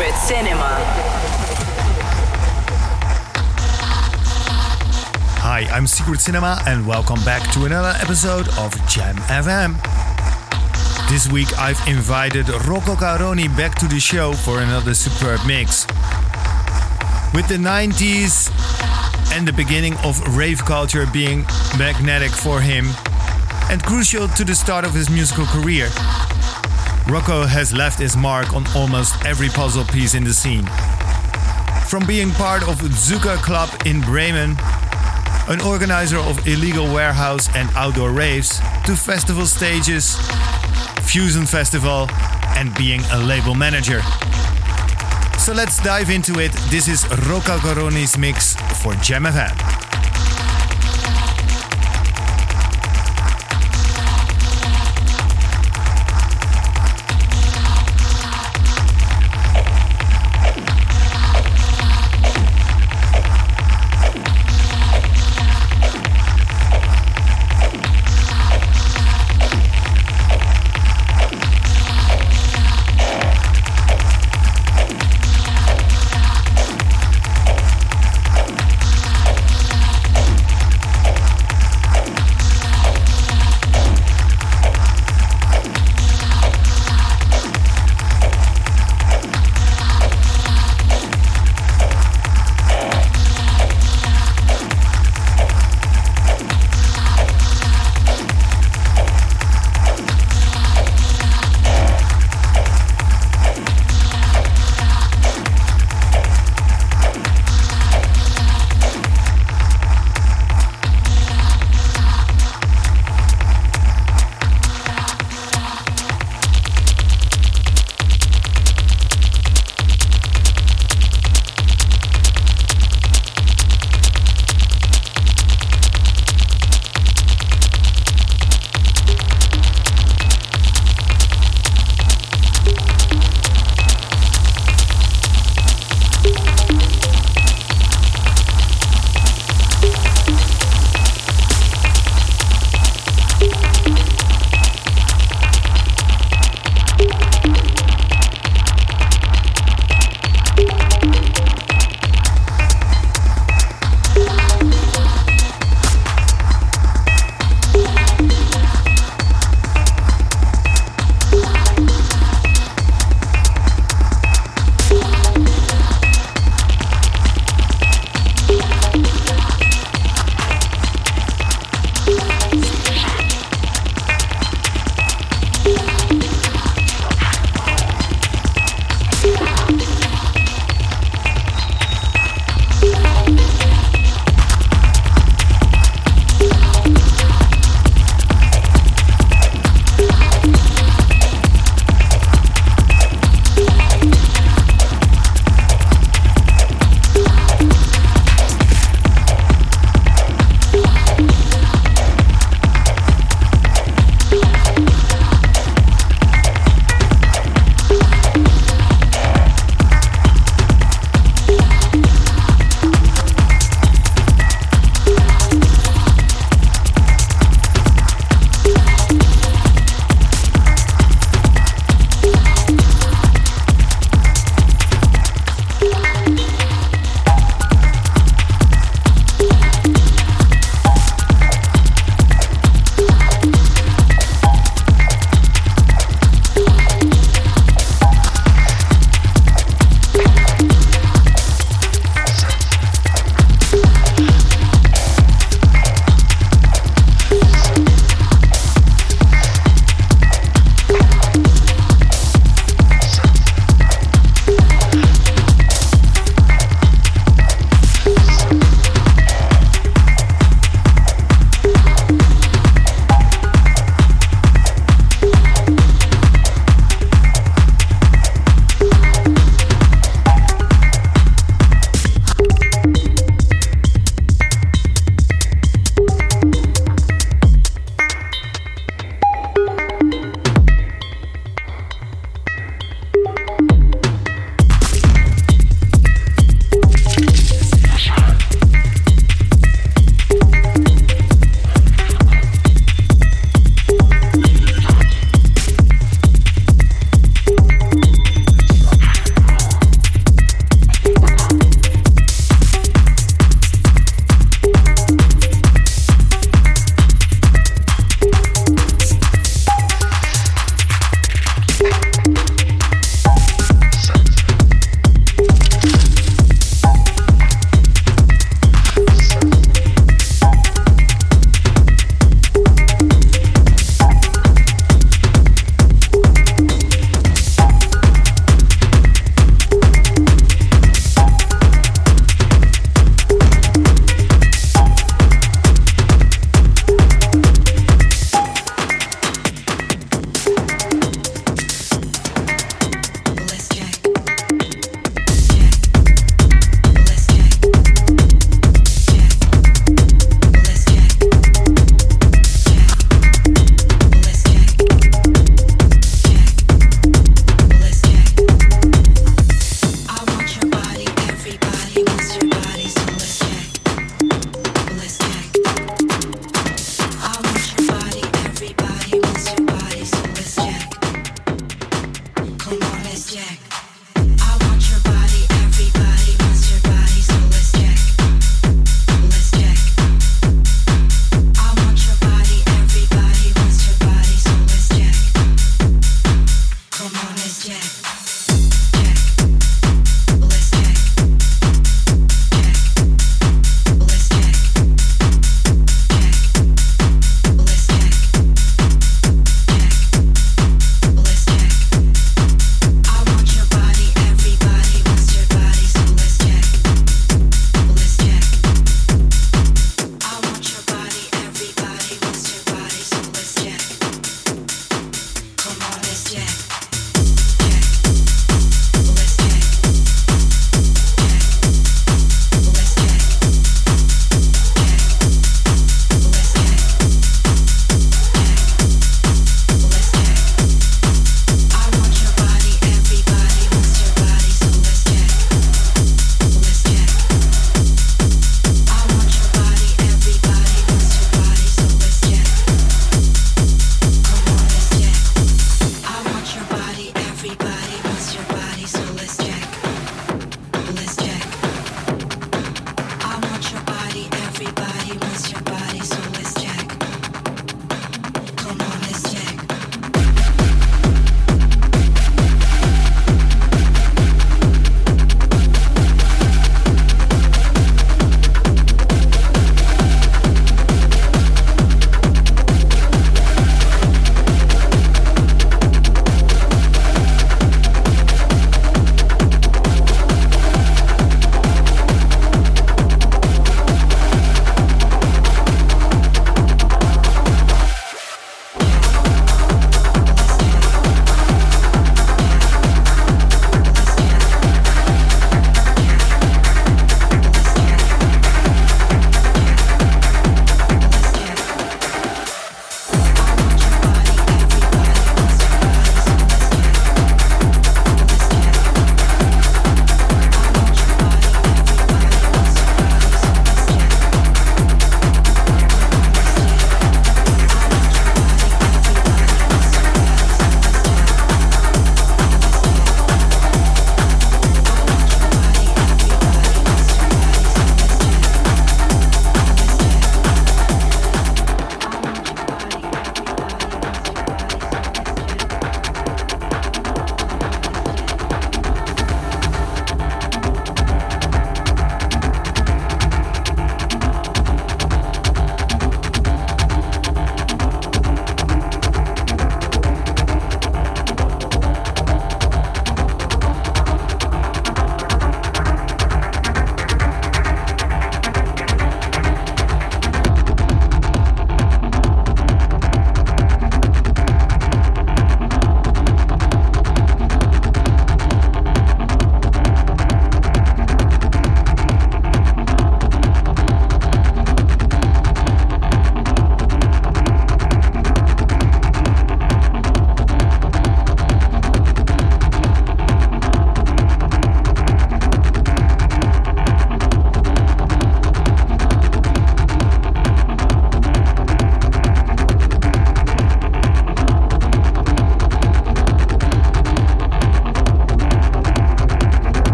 Secret Cinema. Hi, I'm Secret Cinema, and welcome back to another episode of Jam FM. This week I've invited Rocco Caroni back to the show for another superb mix. With the 90s and the beginning of rave culture being magnetic for him and crucial to the start of his musical career, Rocco has left his mark on almost every puzzle piece in the scene. From being part of Zucker Club in Bremen, an organizer of illegal warehouse and outdoor raves, to festival stages, Fusion Festival, and being a label manager. So let's dive into it. This is Rocco Caroni's mix for Jam FM.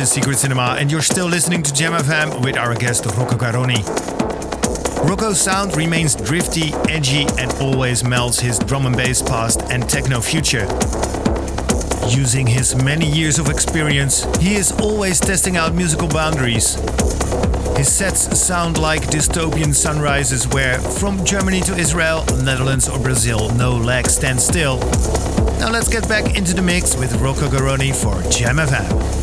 Is Secret Cinema, and you're still listening to Jam FM with our guest Rocco Garoni. Rocco's sound remains drifty, edgy, and always melds his drum and bass past and techno future. Using his many years of experience, he is always testing out musical boundaries. His sets sound like dystopian sunrises where, from Germany to Israel, Netherlands or Brazil, no leg stands still. Now let's get back into the mix with Rocco Garoni for Jam FM.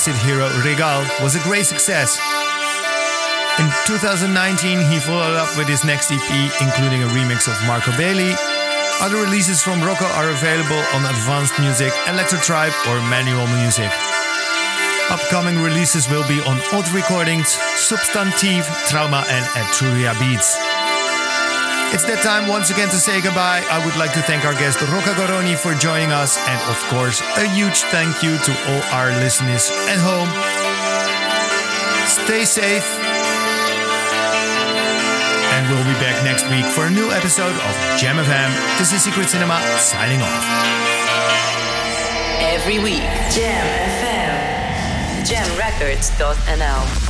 Acid hero Regal, was a great success. In 2019, he followed up with his next EP, including a remix of Marco Bailey. Other releases from Rocco are available on Advanced Music, Electro Tribe, or Manual Music. Upcoming releases will be on Odd Recordings, Substantive, Trauma, and Etruria Beats. It's that time once again to say goodbye. I would like to thank our guest Rocco Garoni for joining us, and of course, a huge thank you to all our listeners at home. Stay safe, and we'll be back next week for a new episode of Jam FM. This is Secret Cinema signing off. Every week, Jam FM, jamrecords.nl.